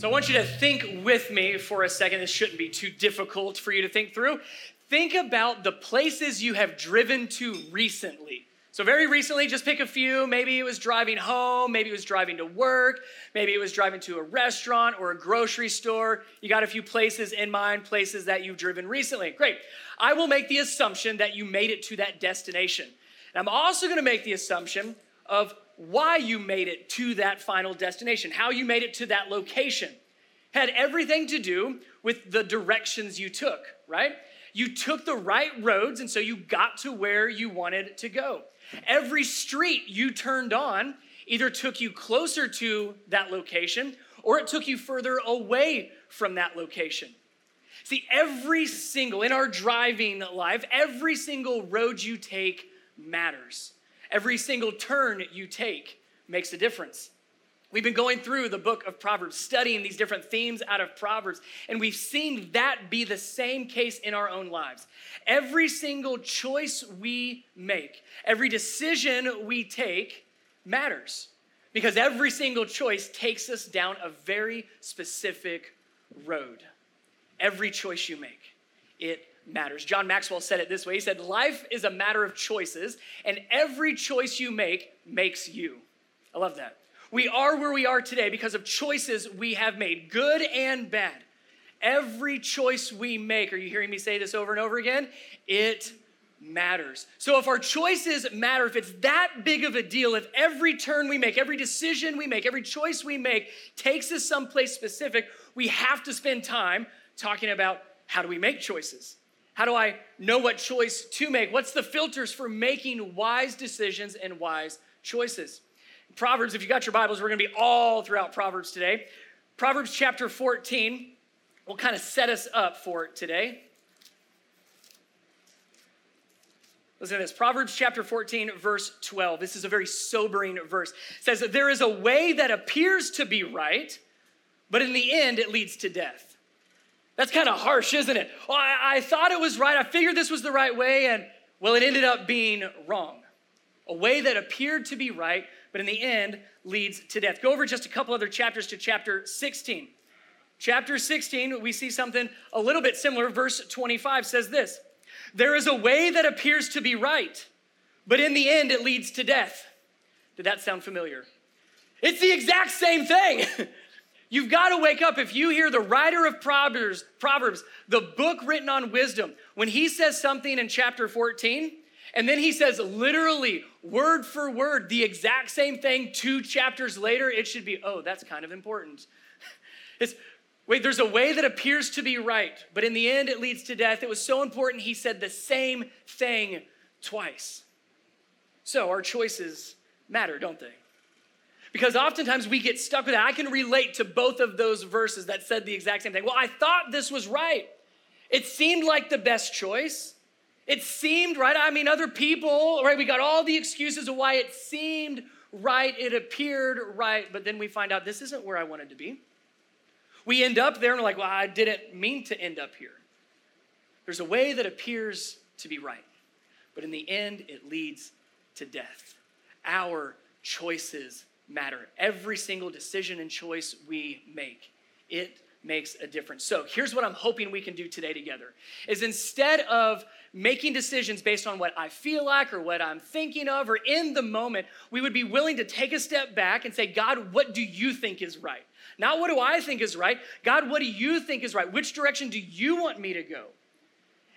So I want you to think with me for a second. This shouldn't be too difficult for you to think through. Think about the places you have driven to recently. So, very recently, just pick a few. Maybe it was driving home, maybe it was driving to work, maybe it was driving to a restaurant or a grocery store. You got a few places in mind, places that you've driven recently. Great. I will make the assumption that you made it to that destination. And I'm also going to make the assumption of why you made it to that final destination, how you made it to that location. Had everything to do with the directions you took, right? You took the right roads, and so you got to where you wanted to go. Every street you turned on either took you closer to that location or it took you further away from that location. See, every single, in our driving life, every single road you take matters. Every single turn you take makes a difference. We've been going through the book of Proverbs, studying these different themes out of Proverbs, and we've seen that be the same case in our own lives. Every single choice we make, every decision we take matters because every single choice takes us down a very specific road. Every choice you make, it matters. John Maxwell said it this way He said, Life is a matter of choices, and every choice you make makes you. I love that. We are where we are today because of choices we have made, good and bad. Every choice we make, are you hearing me say this over and over again? It matters. So if our choices matter, if it's that big of a deal, if every turn we make, every decision we make, every choice we make takes us someplace specific, we have to spend time talking about how do we make choices? How do I know what choice to make? What's the filters for making wise decisions and wise choices? Proverbs, if you got your Bibles, we're going to be all throughout Proverbs today. Proverbs chapter 14 will kind of set us up for today. Listen to this Proverbs chapter 14, verse 12. This is a very sobering verse. It says that there is a way that appears to be right, but in the end it leads to death. That's kind of harsh, isn't it? Well, I, I thought it was right. I figured this was the right way, and well, it ended up being wrong. A way that appeared to be right, but in the end leads to death. Go over just a couple other chapters to chapter 16. Chapter 16, we see something a little bit similar. Verse 25 says this There is a way that appears to be right, but in the end it leads to death. Did that sound familiar? It's the exact same thing. You've got to wake up. If you hear the writer of Proverbs, Proverbs, the book written on wisdom, when he says something in chapter 14, and then he says, literally, word for word, the exact same thing two chapters later. It should be, oh, that's kind of important. It's, wait, there's a way that appears to be right, but in the end it leads to death. It was so important, he said the same thing twice. So our choices matter, don't they? Because oftentimes we get stuck with that. I can relate to both of those verses that said the exact same thing. Well, I thought this was right. It seemed like the best choice. It seemed right. I mean, other people, right? We got all the excuses of why it seemed right, it appeared right, but then we find out this isn't where I wanted to be. We end up there and we're like, well, I didn't mean to end up here. There's a way that appears to be right, but in the end, it leads to death. Our choices matter. Every single decision and choice we make, it makes a difference. So here's what I'm hoping we can do today together is instead of making decisions based on what I feel like or what I'm thinking of or in the moment, we would be willing to take a step back and say, God, what do you think is right? Not what do I think is right? God, what do you think is right? Which direction do you want me to go?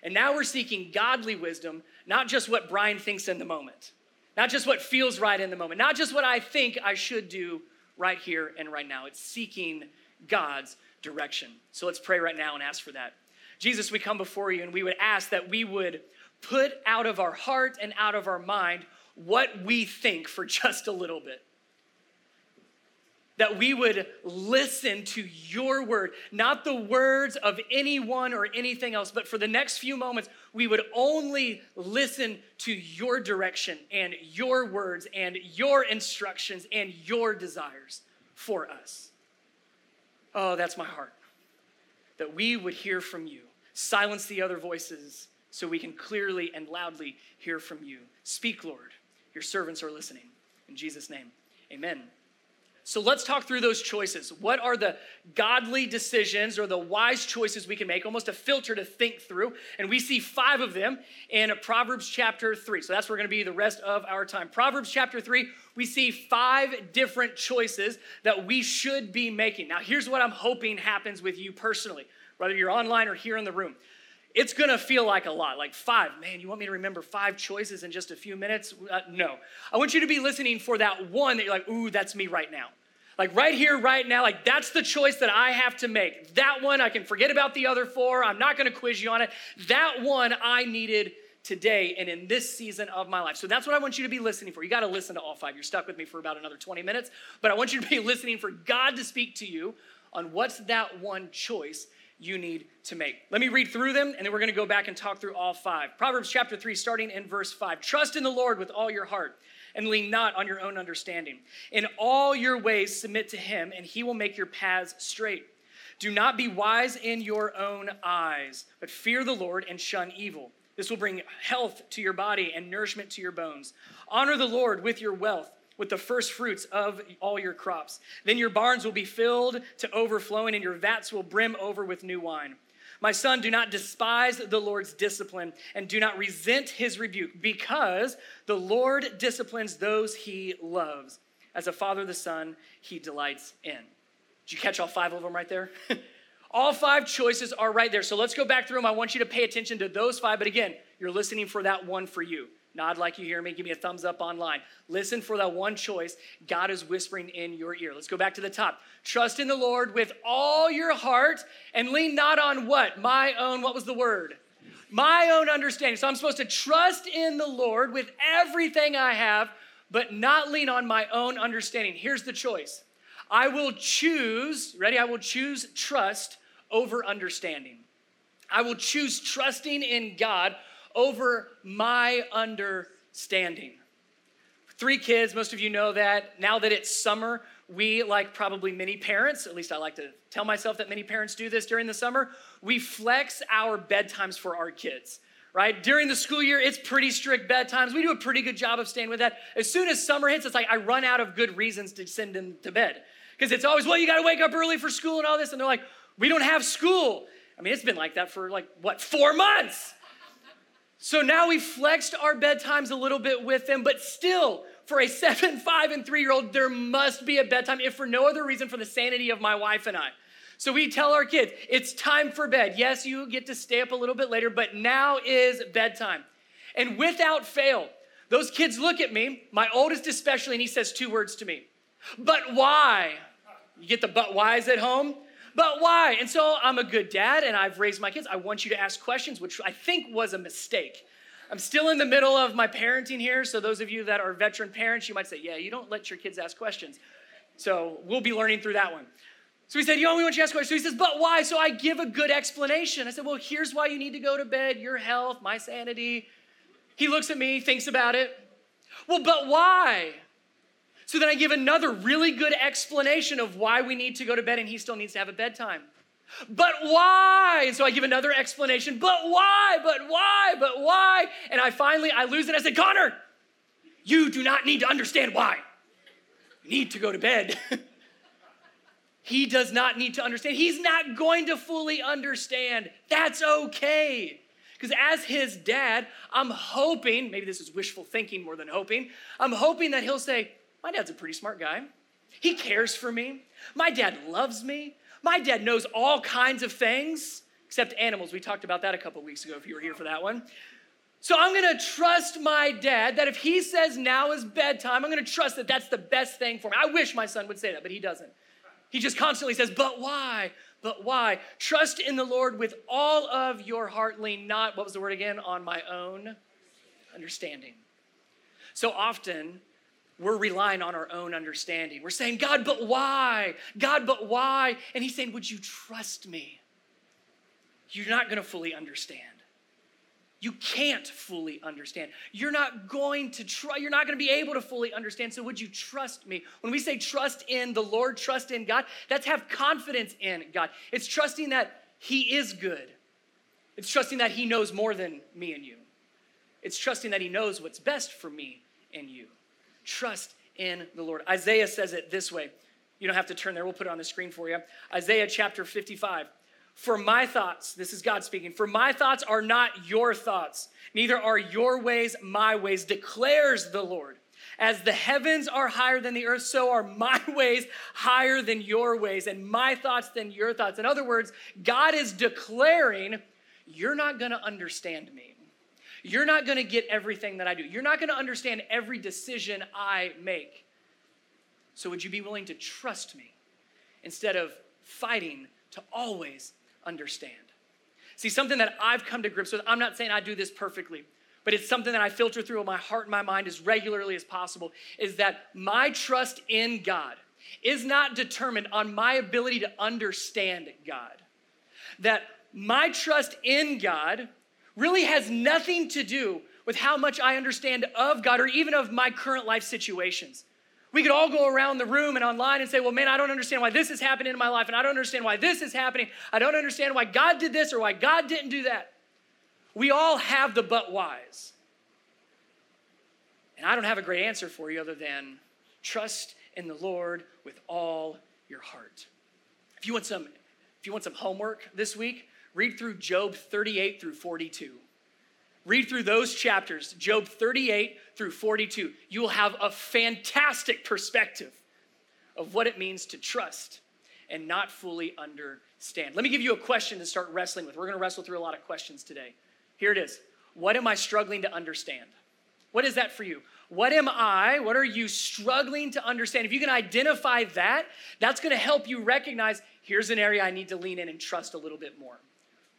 And now we're seeking godly wisdom, not just what Brian thinks in the moment, not just what feels right in the moment, not just what I think I should do right here and right now. It's seeking God's direction. So let's pray right now and ask for that. Jesus, we come before you and we would ask that we would put out of our heart and out of our mind what we think for just a little bit. That we would listen to your word, not the words of anyone or anything else, but for the next few moments, we would only listen to your direction and your words and your instructions and your desires for us. Oh, that's my heart. That we would hear from you Silence the other voices so we can clearly and loudly hear from you. Speak, Lord. Your servants are listening. In Jesus' name, amen. So let's talk through those choices. What are the godly decisions or the wise choices we can make? Almost a filter to think through. And we see five of them in Proverbs chapter 3. So that's where we're going to be the rest of our time. Proverbs chapter 3, we see five different choices that we should be making. Now, here's what I'm hoping happens with you personally, whether you're online or here in the room it's gonna feel like a lot, like five. Man, you want me to remember five choices in just a few minutes? Uh, no. I want you to be listening for that one that you're like, ooh, that's me right now. Like right here, right now, like that's the choice that I have to make. That one, I can forget about the other four. I'm not gonna quiz you on it. That one I needed today and in this season of my life. So that's what I want you to be listening for. You got to listen to all five. You're stuck with me for about another 20 minutes, but I want you to be listening for God to speak to you on what's that one choice you need to make. Let me read through them and then we're going to go back and talk through all five. Proverbs chapter 3, starting in verse 5. Trust in the Lord with all your heart and lean not on your own understanding. In all your ways, submit to him, and he will make your paths straight. Do not be wise in your own eyes, but fear the Lord and shun evil. This will bring health to your body and nourishment to your bones. Honor the Lord with your wealth with the first fruits of all your crops. Then your barns will be filled to overflowing, and your vats will brim over with new wine. My son, do not despise the Lord's discipline, and do not resent his rebuke, because the Lord disciplines those he loves. As a father, the son, he delights in. Did you catch all five of them right there? all five choices are right there. So let's go back through them. I want you to pay attention to those five, but again, you're listening for that one for you. Nod like you hear me. Give me a thumbs up online. Listen for that one choice God is whispering in your ear. Let's go back to the top. Trust in the Lord with all your heart and lean not on what? My own, what was the word? My own understanding. So I'm supposed to trust in the Lord with everything I have, but not lean on my own understanding. Here's the choice I will choose, ready? I will choose trust over understanding. I will choose trusting in God over my understanding. Three kids, most of you know that. Now that it's summer, we, like probably many parents, at least I like to tell myself that many parents do this during the summer, we flex our bedtimes for our kids right? During the school year, it's pretty strict bedtimes. We do a pretty good job of staying with that. As soon as summer hits, it's like I run out of good reasons to send them to bed. Because it's always, well, you got to wake up early for school and all this. And they're like, we don't have school. I mean, it's been like that for like, what, four months? So now we flexed our bedtimes a little bit with them, but still, for a seven, five, and three year old, there must be a bedtime, if for no other reason, for the sanity of my wife and I. So we tell our kids, it's time for bed. Yes, you get to stay up a little bit later, but now is bedtime. And without fail, those kids look at me, my oldest especially, and he says two words to me. But why? You get the but whys at home? But why? And so I'm a good dad and I've raised my kids. I want you to ask questions, which I think was a mistake. I'm still in the middle of my parenting here. So, those of you that are veteran parents, you might say, Yeah, you don't let your kids ask questions. So, we'll be learning through that one. So he said, You know, we want you to ask questions. So he says, But why? So I give a good explanation. I said, Well, here's why you need to go to bed your health, my sanity. He looks at me, thinks about it. Well, but why? So then I give another really good explanation of why we need to go to bed and he still needs to have a bedtime. But why? And so I give another explanation. But why? But why? But why? And I finally I lose it. I said, Connor, you do not need to understand why. You need to go to bed. he does not need to understand. He's not going to fully understand. That's okay. Because as his dad, I'm hoping, maybe this is wishful thinking more than hoping, I'm hoping that he'll say, my dad's a pretty smart guy. He cares for me. My dad loves me. My dad knows all kinds of things, except animals. We talked about that a couple weeks ago if you were here for that one. So I'm gonna trust my dad that if he says now is bedtime, I'm gonna trust that that's the best thing for me. I wish my son would say that, but he doesn't. He just constantly says, but why? But why? Trust in the Lord with all of your heart, lean not, what was the word again? On my own understanding. So often, we're relying on our own understanding. We're saying, God, but why? God, but why? And He's saying, Would you trust me? You're not going to fully understand. You can't fully understand. You're not going to try, you're not going to be able to fully understand. So, would you trust me? When we say trust in the Lord, trust in God, that's have confidence in God. It's trusting that He is good, it's trusting that He knows more than me and you, it's trusting that He knows what's best for me and you. Trust in the Lord. Isaiah says it this way You don't have to turn there, we'll put it on the screen for you. Isaiah chapter 55. For my thoughts, this is God speaking, for my thoughts are not your thoughts, neither are your ways my ways, declares the Lord. As the heavens are higher than the earth, so are my ways higher than your ways, and my thoughts than your thoughts. In other words, God is declaring, You're not gonna understand me. You're not gonna get everything that I do. You're not gonna understand every decision I make. So, would you be willing to trust me instead of fighting to always understand? See, something that I've come to grips with, I'm not saying I do this perfectly, but it's something that I filter through my heart and my mind as regularly as possible, is that my trust in God is not determined on my ability to understand God. That my trust in God really has nothing to do with how much I understand of God or even of my current life situations. We could all go around the room and online and say, well, man, I don't understand why this is happening in my life, and I don't understand why this is happening. I don't understand why God did this or why God didn't do that. We all have the but whys. And I don't have a great answer for you other than trust in the Lord with all your heart. If you want some, if you want some homework this week, read through Job 38 through 42. Read through those chapters, Job 38 through 42. You will have a fantastic perspective of what it means to trust and not fully understand. Let me give you a question to start wrestling with. We're going to wrestle through a lot of questions today. Here it is What am I struggling to understand? What is that for you? What am I? What are you struggling to understand? If you can identify that, that's going to help you recognize here's an area I need to lean in and trust a little bit more.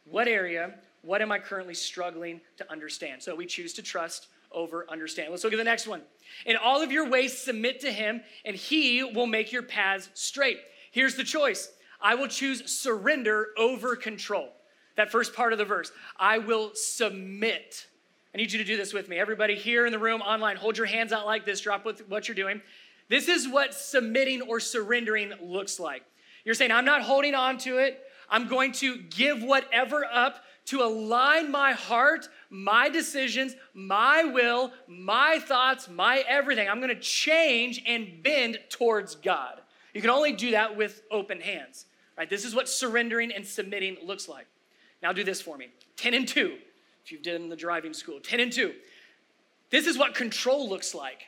What area? What am I currently struggling to understand? So we choose to trust over understand. Let's look at the next one. In all of your ways, submit to him, and he will make your paths straight. Here's the choice I will choose surrender over control. That first part of the verse. I will submit. I need you to do this with me. Everybody here in the room, online, hold your hands out like this, drop what you're doing. This is what submitting or surrendering looks like. You're saying, I'm not holding on to it. I'm going to give whatever up to align my heart, my decisions, my will, my thoughts, my everything. I'm going to change and bend towards God. You can only do that with open hands. Right? This is what surrendering and submitting looks like. Now do this for me. 10 and 2. If you've done the driving school, 10 and 2. This is what control looks like.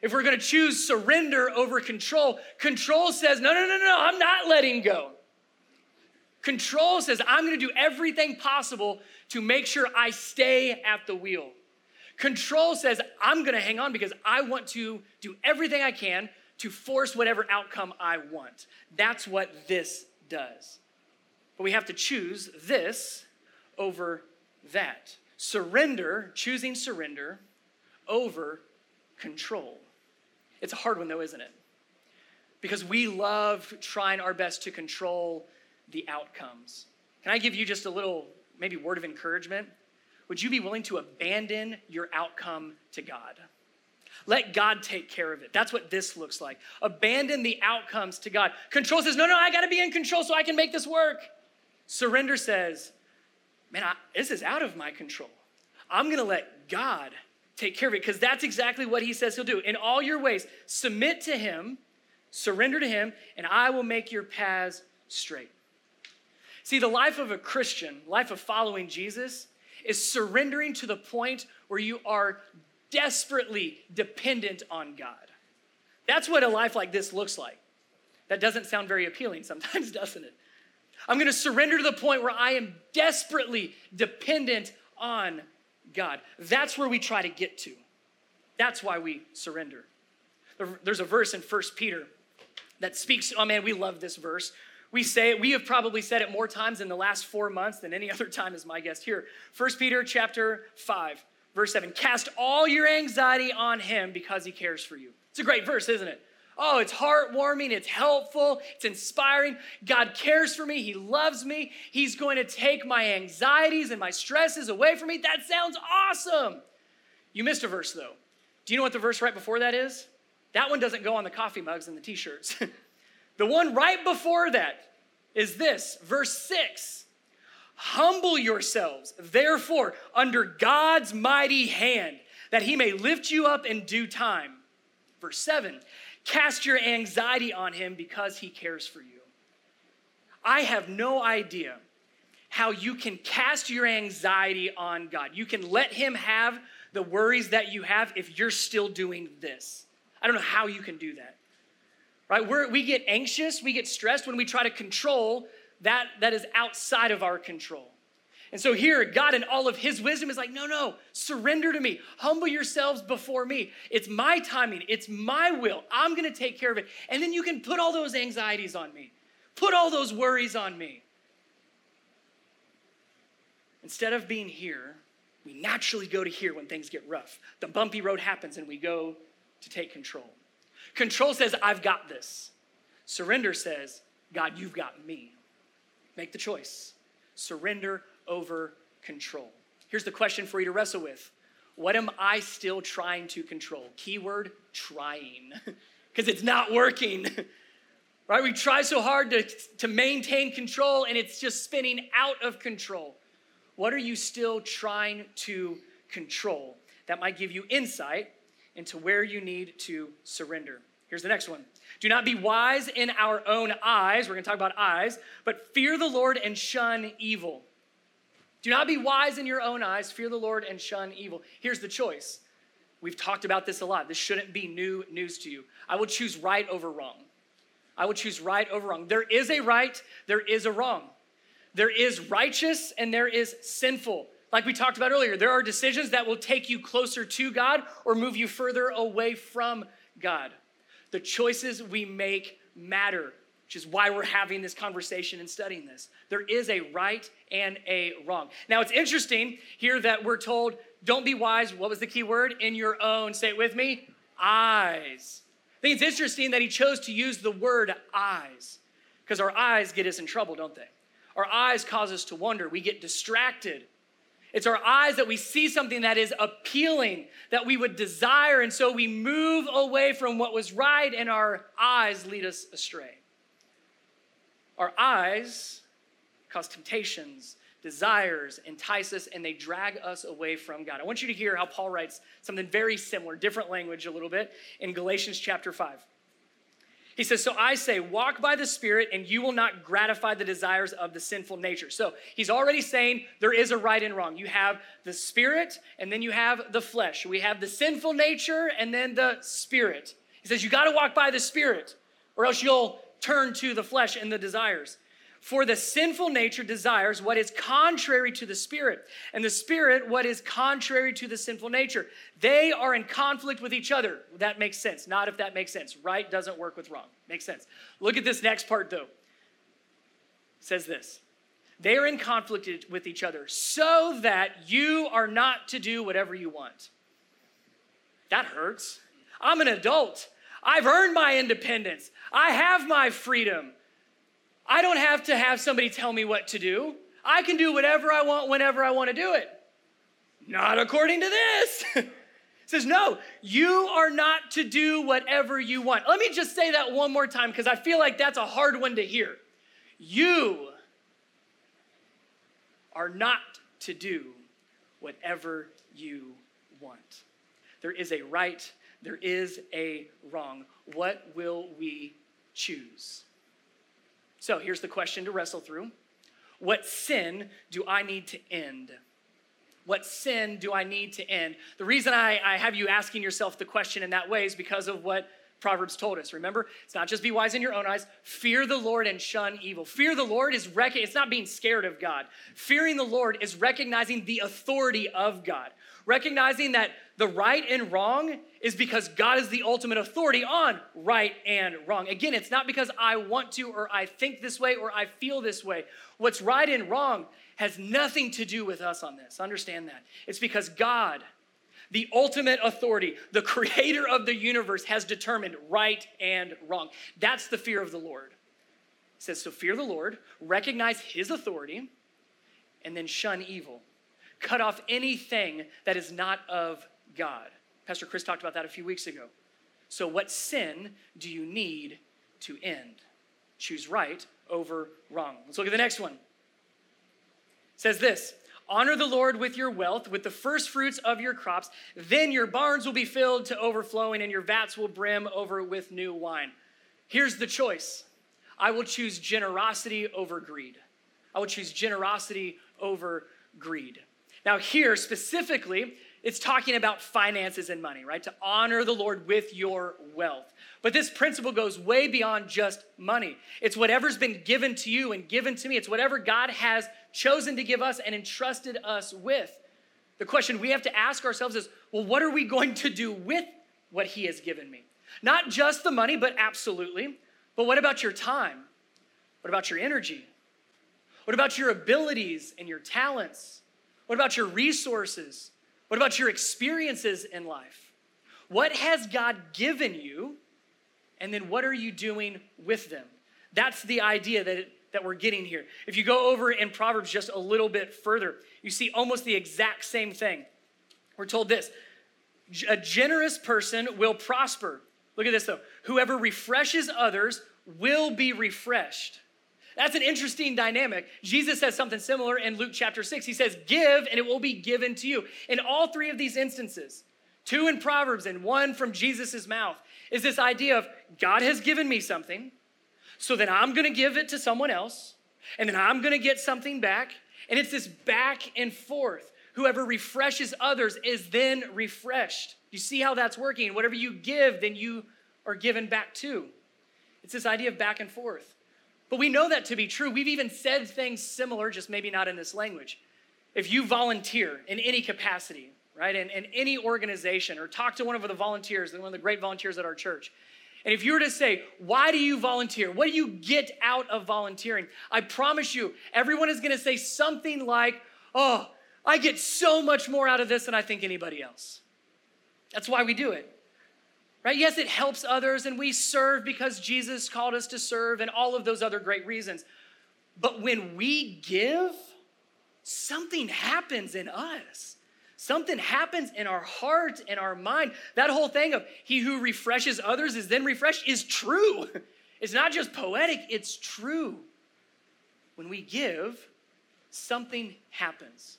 If we're going to choose surrender over control, control says, no, no, no, no, I'm not letting go. Control says, I'm gonna do everything possible to make sure I stay at the wheel. Control says, I'm gonna hang on because I want to do everything I can to force whatever outcome I want. That's what this does. But we have to choose this over that. Surrender, choosing surrender over control. It's a hard one though, isn't it? Because we love trying our best to control the outcomes. Can I give you just a little, maybe, word of encouragement? Would you be willing to abandon your outcome to God? Let God take care of it. That's what this looks like. Abandon the outcomes to God. Control says, no, no, I got to be in control so I can make this work. Surrender says, man, I, this is out of my control. I'm going to let God take care of it because that's exactly what he says he'll do. In all your ways, submit to him, surrender to him, and I will make your paths straight. See, the life of a Christian, life of following Jesus, is surrendering to the point where you are desperately dependent on God. That's what a life like this looks like. That doesn't sound very appealing sometimes, doesn't it? I'm going to surrender to the point where I am desperately dependent on God. That's where we try to get to. That's why we surrender. There's a verse in First Peter that speaks, oh man, we love this verse. We say it, we have probably said it more times in the last four months than any other time as my guest here. 1 Peter chapter 5, verse 7. Cast all your anxiety on him because he cares for you. It's a great verse, isn't it? Oh, it's heartwarming, it's helpful, it's inspiring. God cares for me, He loves me, He's going to take my anxieties and my stresses away from me. That sounds awesome. You missed a verse though. Do you know what the verse right before that is? That one doesn't go on the coffee mugs and the t shirts. The one right before that is this, verse 6. Humble yourselves, therefore, under God's mighty hand, that he may lift you up in due time. Verse 7. Cast your anxiety on him because he cares for you. I have no idea how you can cast your anxiety on God. You can let him have the worries that you have if you're still doing this. I don't know how you can do that. Right? We're, we get anxious, we get stressed when we try to control that that is outside of our control. And so here, God, in all of His wisdom, is like, no, no, surrender to me. Humble yourselves before me. It's my timing, it's my will. I'm going to take care of it. And then you can put all those anxieties on me, put all those worries on me. Instead of being here, we naturally go to here when things get rough. The bumpy road happens and we go to take control. Control says, I've got this. Surrender says, God, you've got me. Make the choice. Surrender over control. Here's the question for you to wrestle with What am I still trying to control? Keyword trying, because it's not working. right? We try so hard to, to maintain control and it's just spinning out of control. What are you still trying to control? That might give you insight into where you need to surrender. Here's the next one. Do not be wise in our own eyes. We're going to talk about eyes, but fear the Lord and shun evil. Do not be wise in your own eyes. Fear the Lord and shun evil. Here's the choice. We've talked about this a lot. This shouldn't be new news to you. I will choose right over wrong. I will choose right over wrong. There is a right, there is a wrong. There is righteous and there is sinful. Like we talked about earlier, there are decisions that will take you closer to God or move you further away from God. The choices we make matter, which is why we're having this conversation and studying this. There is a right and a wrong. Now, it's interesting here that we're told, don't be wise. What was the key word? In your own, say it with me, eyes. I think it's interesting that he chose to use the word eyes because our eyes get us in trouble, don't they? Our eyes cause us to wonder. We get distracted. It's our eyes that we see something that is appealing, that we would desire, and so we move away from what was right, and our eyes lead us astray. Our eyes cause temptations, desires, entice us, and they drag us away from God. I want you to hear how Paul writes something very similar, different language a little bit, in Galatians chapter 5. He says, So I say, walk by the Spirit, and you will not gratify the desires of the sinful nature. So he's already saying there is a right and wrong. You have the Spirit, and then you have the flesh. We have the sinful nature, and then the Spirit. He says, You got to walk by the Spirit, or else you'll turn to the flesh and the desires. For the sinful nature desires what is contrary to the spirit, and the spirit what is contrary to the sinful nature. They are in conflict with each other. That makes sense. Not if that makes sense. Right doesn't work with wrong. Makes sense. Look at this next part though. It says this. They are in conflict with each other so that you are not to do whatever you want. That hurts. I'm an adult. I've earned my independence. I have my freedom. I don't have to have somebody tell me what to do. I can do whatever I want whenever I want to do it. Not according to this. it says, no, you are not to do whatever you want. Let me just say that one more time because I feel like that's a hard one to hear. You are not to do whatever you want. There is a right, there is a wrong. What will we choose? So here's the question to wrestle through What sin do I need to end? What sin do I need to end? The reason I, I have you asking yourself the question in that way is because of what Proverbs told us. Remember, it's not just be wise in your own eyes. Fear the Lord and shun evil. Fear the Lord is rec- it's not being scared of God. Fearing the Lord is recognizing the authority of God. Recognizing that the right and wrong is because God is the ultimate authority on right and wrong. Again, it's not because I want to or I think this way or I feel this way. What's right and wrong has nothing to do with us on this. Understand that. It's because God, the ultimate authority, the creator of the universe, has determined right and wrong. That's the fear of the Lord. It says, So fear the Lord, recognize his authority, and then shun evil. Cut off anything that is not of God. Pastor Chris talked about that a few weeks ago. So, what sin do you need to end? Choose right over wrong. Let's look at the next one. It says this Honor the Lord with your wealth, with the first fruits of your crops. Then your barns will be filled to overflowing, and your vats will brim over with new wine. Here's the choice I will choose generosity over greed. I will choose generosity over greed. Now, here specifically, it's talking about finances and money, right? To honor the Lord with your wealth. But this principle goes way beyond just money. It's whatever's been given to you and given to me. It's whatever God has chosen to give us and entrusted us with. The question we have to ask ourselves is well, what are we going to do with what He has given me? Not just the money, but absolutely. But what about your time? What about your energy? What about your abilities and your talents? What about your resources? What about your experiences in life? What has God given you? And then what are you doing with them? That's the idea that, that we're getting here. If you go over in Proverbs just a little bit further, you see almost the exact same thing. We're told this a generous person will prosper. Look at this though. Whoever refreshes others will be refreshed. That's an interesting dynamic. Jesus says something similar in Luke chapter 6. He says, Give, and it will be given to you. In all three of these instances, two in Proverbs and one from Jesus' mouth, is this idea of God has given me something, so then I'm gonna give it to someone else, and then I'm gonna get something back. And it's this back and forth. Whoever refreshes others is then refreshed. You see how that's working? Whatever you give, then you are given back to. It's this idea of back and forth. But we know that to be true. We've even said things similar, just maybe not in this language. If you volunteer in any capacity, right, in, in any organization, or talk to one of the volunteers, one of the great volunteers at our church, and if you were to say, why do you volunteer? What do you get out of volunteering? I promise you, everyone is gonna say something like, oh, I get so much more out of this than I think anybody else. That's why we do it right? Yes, it helps others and we serve because Jesus called us to serve and all of those other great reasons. But when we give, something happens in us. Something happens in our heart and our mind. That whole thing of he who refreshes others is then refreshed is true. It's not just poetic, it's true. When we give, something happens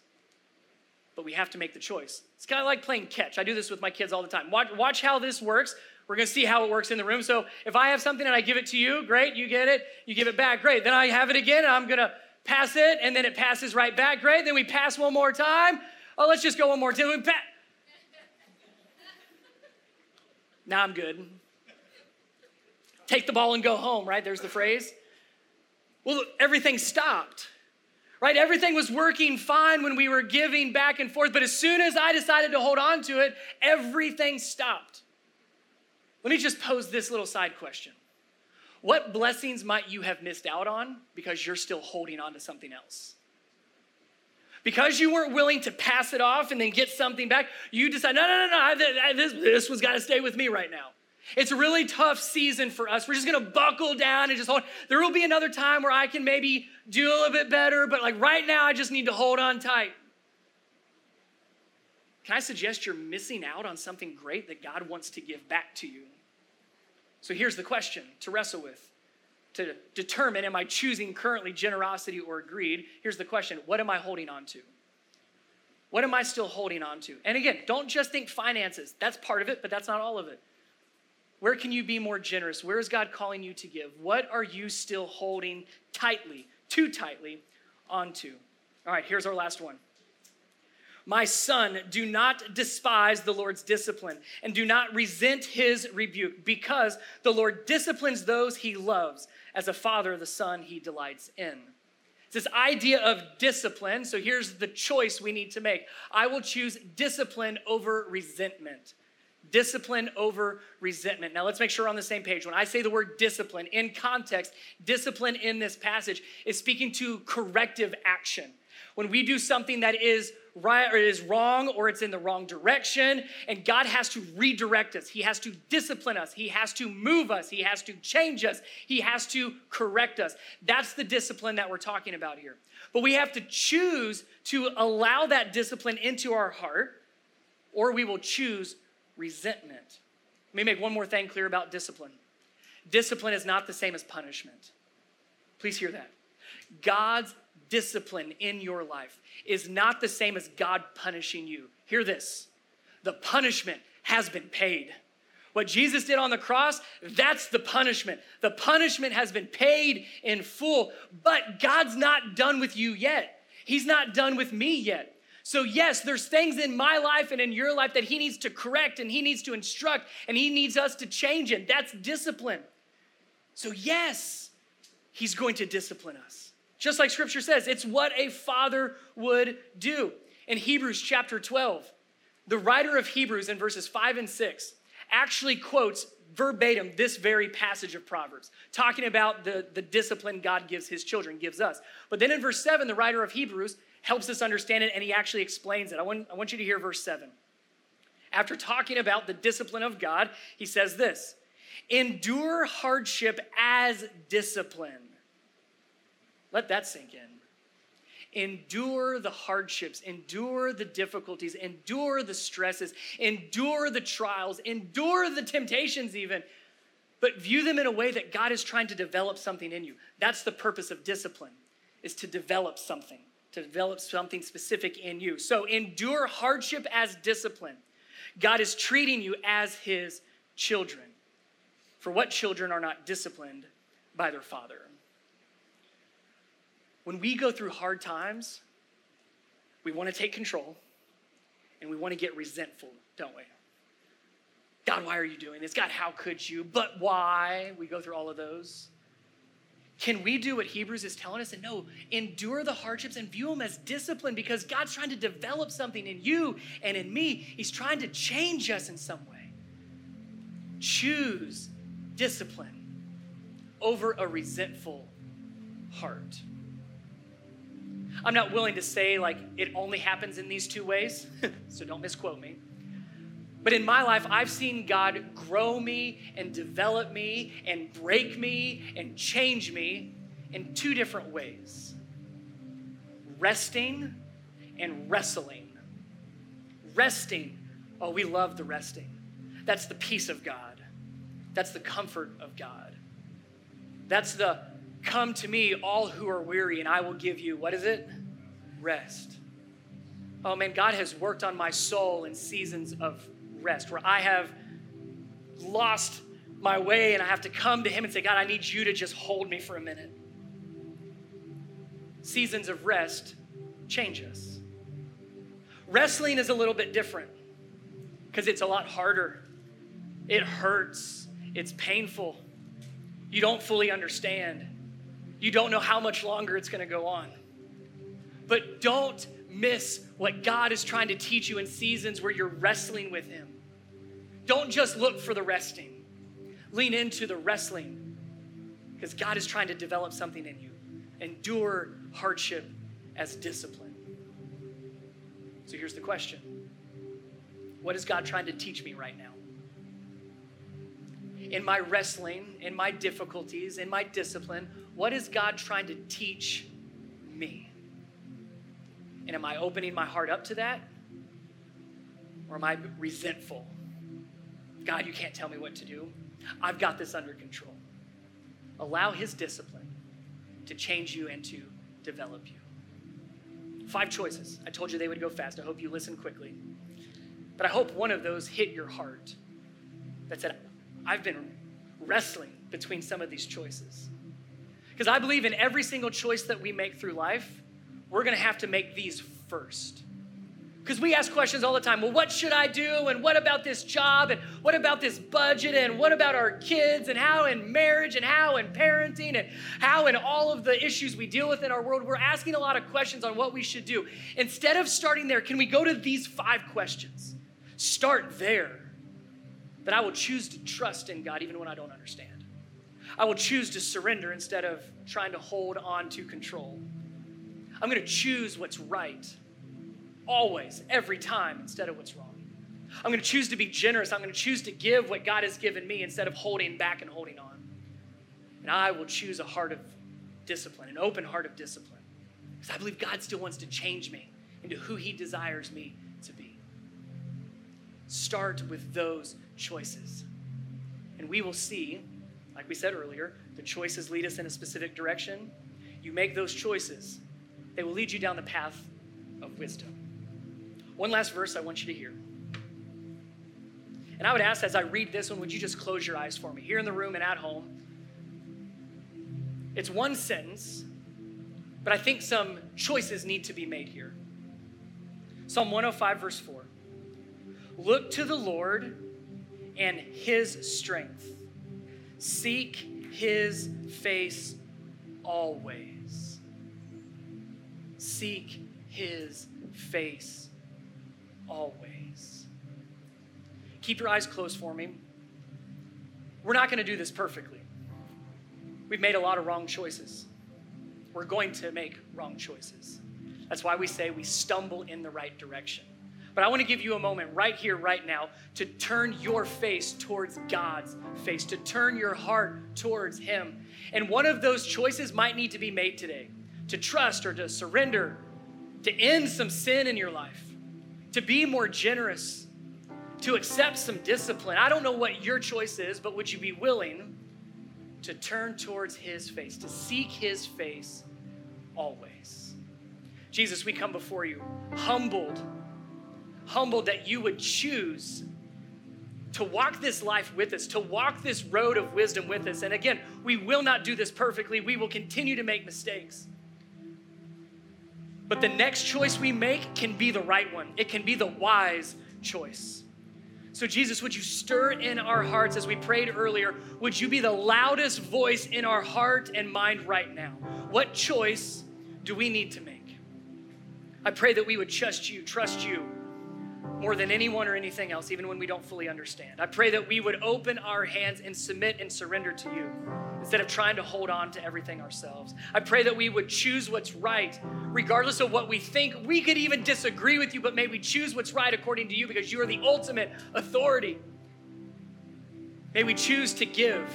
but we have to make the choice. It's kind of like playing catch. I do this with my kids all the time. Watch, watch how this works. We're going to see how it works in the room. So if I have something and I give it to you, great, you get it. You give it back, great. Then I have it again and I'm going to pass it and then it passes right back, great. Then we pass one more time. Oh, let's just go one more time. Pa- now I'm good. Take the ball and go home, right? There's the phrase. Well, everything stopped right? Everything was working fine when we were giving back and forth, but as soon as I decided to hold on to it, everything stopped. Let me just pose this little side question What blessings might you have missed out on because you're still holding on to something else? Because you weren't willing to pass it off and then get something back, you decide, no, no, no, no, this, this one's got to stay with me right now. It's a really tough season for us. We're just gonna buckle down and just hold. There will be another time where I can maybe do a little bit better, but like right now, I just need to hold on tight. Can I suggest you're missing out on something great that God wants to give back to you? So here's the question to wrestle with to determine am I choosing currently generosity or greed? Here's the question what am I holding on to? What am I still holding on to? And again, don't just think finances. That's part of it, but that's not all of it. Where can you be more generous? Where is God calling you to give? What are you still holding tightly, too tightly onto? All right, here's our last one. My son, do not despise the Lord's discipline and do not resent his rebuke, because the Lord disciplines those he loves. As a father, the son he delights in. It's this idea of discipline. So here's the choice we need to make I will choose discipline over resentment discipline over resentment. Now, let's make sure we're on the same page. When I say the word discipline, in context, discipline in this passage is speaking to corrective action. When we do something that is right or is wrong or it's in the wrong direction, and God has to redirect us, He has to discipline us, He has to move us, He has to change us, He has to correct us. That's the discipline that we're talking about here. But we have to choose to allow that discipline into our heart, or we will choose resentment. Let me make one more thing clear about discipline discipline is not the same as punishment. Please hear that. God's discipline in your life is not the same as God punishing you. Hear this the punishment has been paid. What Jesus did on the cross, that's the punishment. The punishment has been paid in full, but God's not done with you yet. He's not done with me yet. So, yes, there's things in my life and in your life that He needs to correct and He needs to instruct and He needs us to change in. That's discipline. So, yes, He's going to discipline us. Just like Scripture says, it's what a father would do. In Hebrews chapter 12, the writer of Hebrews in verses 5 and 6 actually quotes verbatim this very passage of Proverbs, talking about the, the discipline God gives his children, gives us. But then in verse 7, the writer of Hebrews helps us understand it and he actually explains it. I want, I want you to hear verse 7. After talking about the discipline of God, he says this Endure hardship as discipline. Let that sink in endure the hardships, endure the difficulties, endure the stresses, endure the trials, endure the temptations, even, but view them in a way that God is trying to develop something in you. That's the purpose of discipline, is to develop something, to develop something specific in you. So endure hardship as discipline. God is treating you as his children. For what children are not disciplined by their father? when we go through hard times, we want to take control and we want to get resentful, don't we? God, why are you doing this? God, how could you? But why? We go through all of those. Can we do what Hebrews is telling us? And no, endure the hardships and view them as discipline because God's trying to develop something in you and in me. He's trying to change us in some way. Choose discipline over a resentful heart. I'm not willing to say like it only happens in these two ways, so don't misquote me. But in my life, I've seen God grow me and develop me and break me and change me in two different ways resting and wrestling. Resting, oh, we love the resting. That's the peace of God, that's the comfort of God. That's the Come to me, all who are weary, and I will give you, what is it? Rest. Oh man, God has worked on my soul in seasons of rest where I have lost my way and I have to come to Him and say, God, I need you to just hold me for a minute. Seasons of rest change us. Wrestling is a little bit different because it's a lot harder. It hurts, it's painful. You don't fully understand. You don't know how much longer it's going to go on. But don't miss what God is trying to teach you in seasons where you're wrestling with Him. Don't just look for the resting, lean into the wrestling because God is trying to develop something in you. Endure hardship as discipline. So here's the question What is God trying to teach me right now? in my wrestling, in my difficulties, in my discipline, what is God trying to teach me? And am I opening my heart up to that? Or am I resentful? God, you can't tell me what to do. I've got this under control. Allow His discipline to change you and to develop you. Five choices. I told you they would go fast. I hope you listen quickly. But I hope one of those hit your heart that said, I've been wrestling between some of these choices. Because I believe in every single choice that we make through life, we're going to have to make these first. Because we ask questions all the time well, what should I do? And what about this job? And what about this budget? And what about our kids? And how in marriage? And how in parenting? And how in all of the issues we deal with in our world? We're asking a lot of questions on what we should do. Instead of starting there, can we go to these five questions? Start there that I will choose to trust in God even when I don't understand. I will choose to surrender instead of trying to hold on to control. I'm going to choose what's right always, every time, instead of what's wrong. I'm going to choose to be generous. I'm going to choose to give what God has given me instead of holding back and holding on. And I will choose a heart of discipline, an open heart of discipline. Because I believe God still wants to change me into who He desires me to be. Start with those choices. And we will see, like we said earlier, the choices lead us in a specific direction. You make those choices, They will lead you down the path of wisdom. One last verse I want you to hear. And I would ask as I read this one, would you just close your eyes for me here in the room and at home? It's one sentence, but I think some choices need to be made here. Psalm 105, verse 4. Look to the Lord and his strength, seek his face always. Seek his face always. Keep your eyes closed for me. We're not going to do this perfectly. We've made a lot of wrong choices. We're going to make wrong choices. That's why we say we stumble in the right direction. But I want to give you a moment right here, right now, to turn your face towards God's face, to turn your heart towards Him. And one of those choices might need to be made today to trust or to surrender, to end some sin in your life, to be more generous, to accept some discipline. I don't know what your choice is, but would you be willing to turn towards His face, to seek His face always? Jesus, we come before you humbled, humbled that you would choose to walk this life with us, to walk this road of wisdom with us. And again, we will not do this perfectly. We will continue to make mistakes. But the next choice we make can be the right one, it can be the wise choice. So, Jesus, would you stir in our hearts as we prayed earlier? Would you be the loudest voice in our heart and mind right now? What choice do we need to make? I pray that we would trust you, trust you more than anyone or anything else, even when we don't fully understand. I pray that we would open our hands and submit and surrender to you instead of trying to hold on to everything ourselves. I pray that we would choose what's right, regardless of what we think. We could even disagree with you, but may we choose what's right according to you because you are the ultimate authority. May we choose to give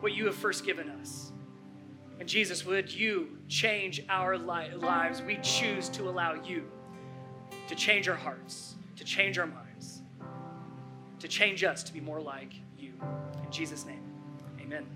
what you have first given us. And Jesus, would you change our li- lives? We choose to allow you to change our hearts, to change our minds, to change us to be more like you. In Jesus' name, amen.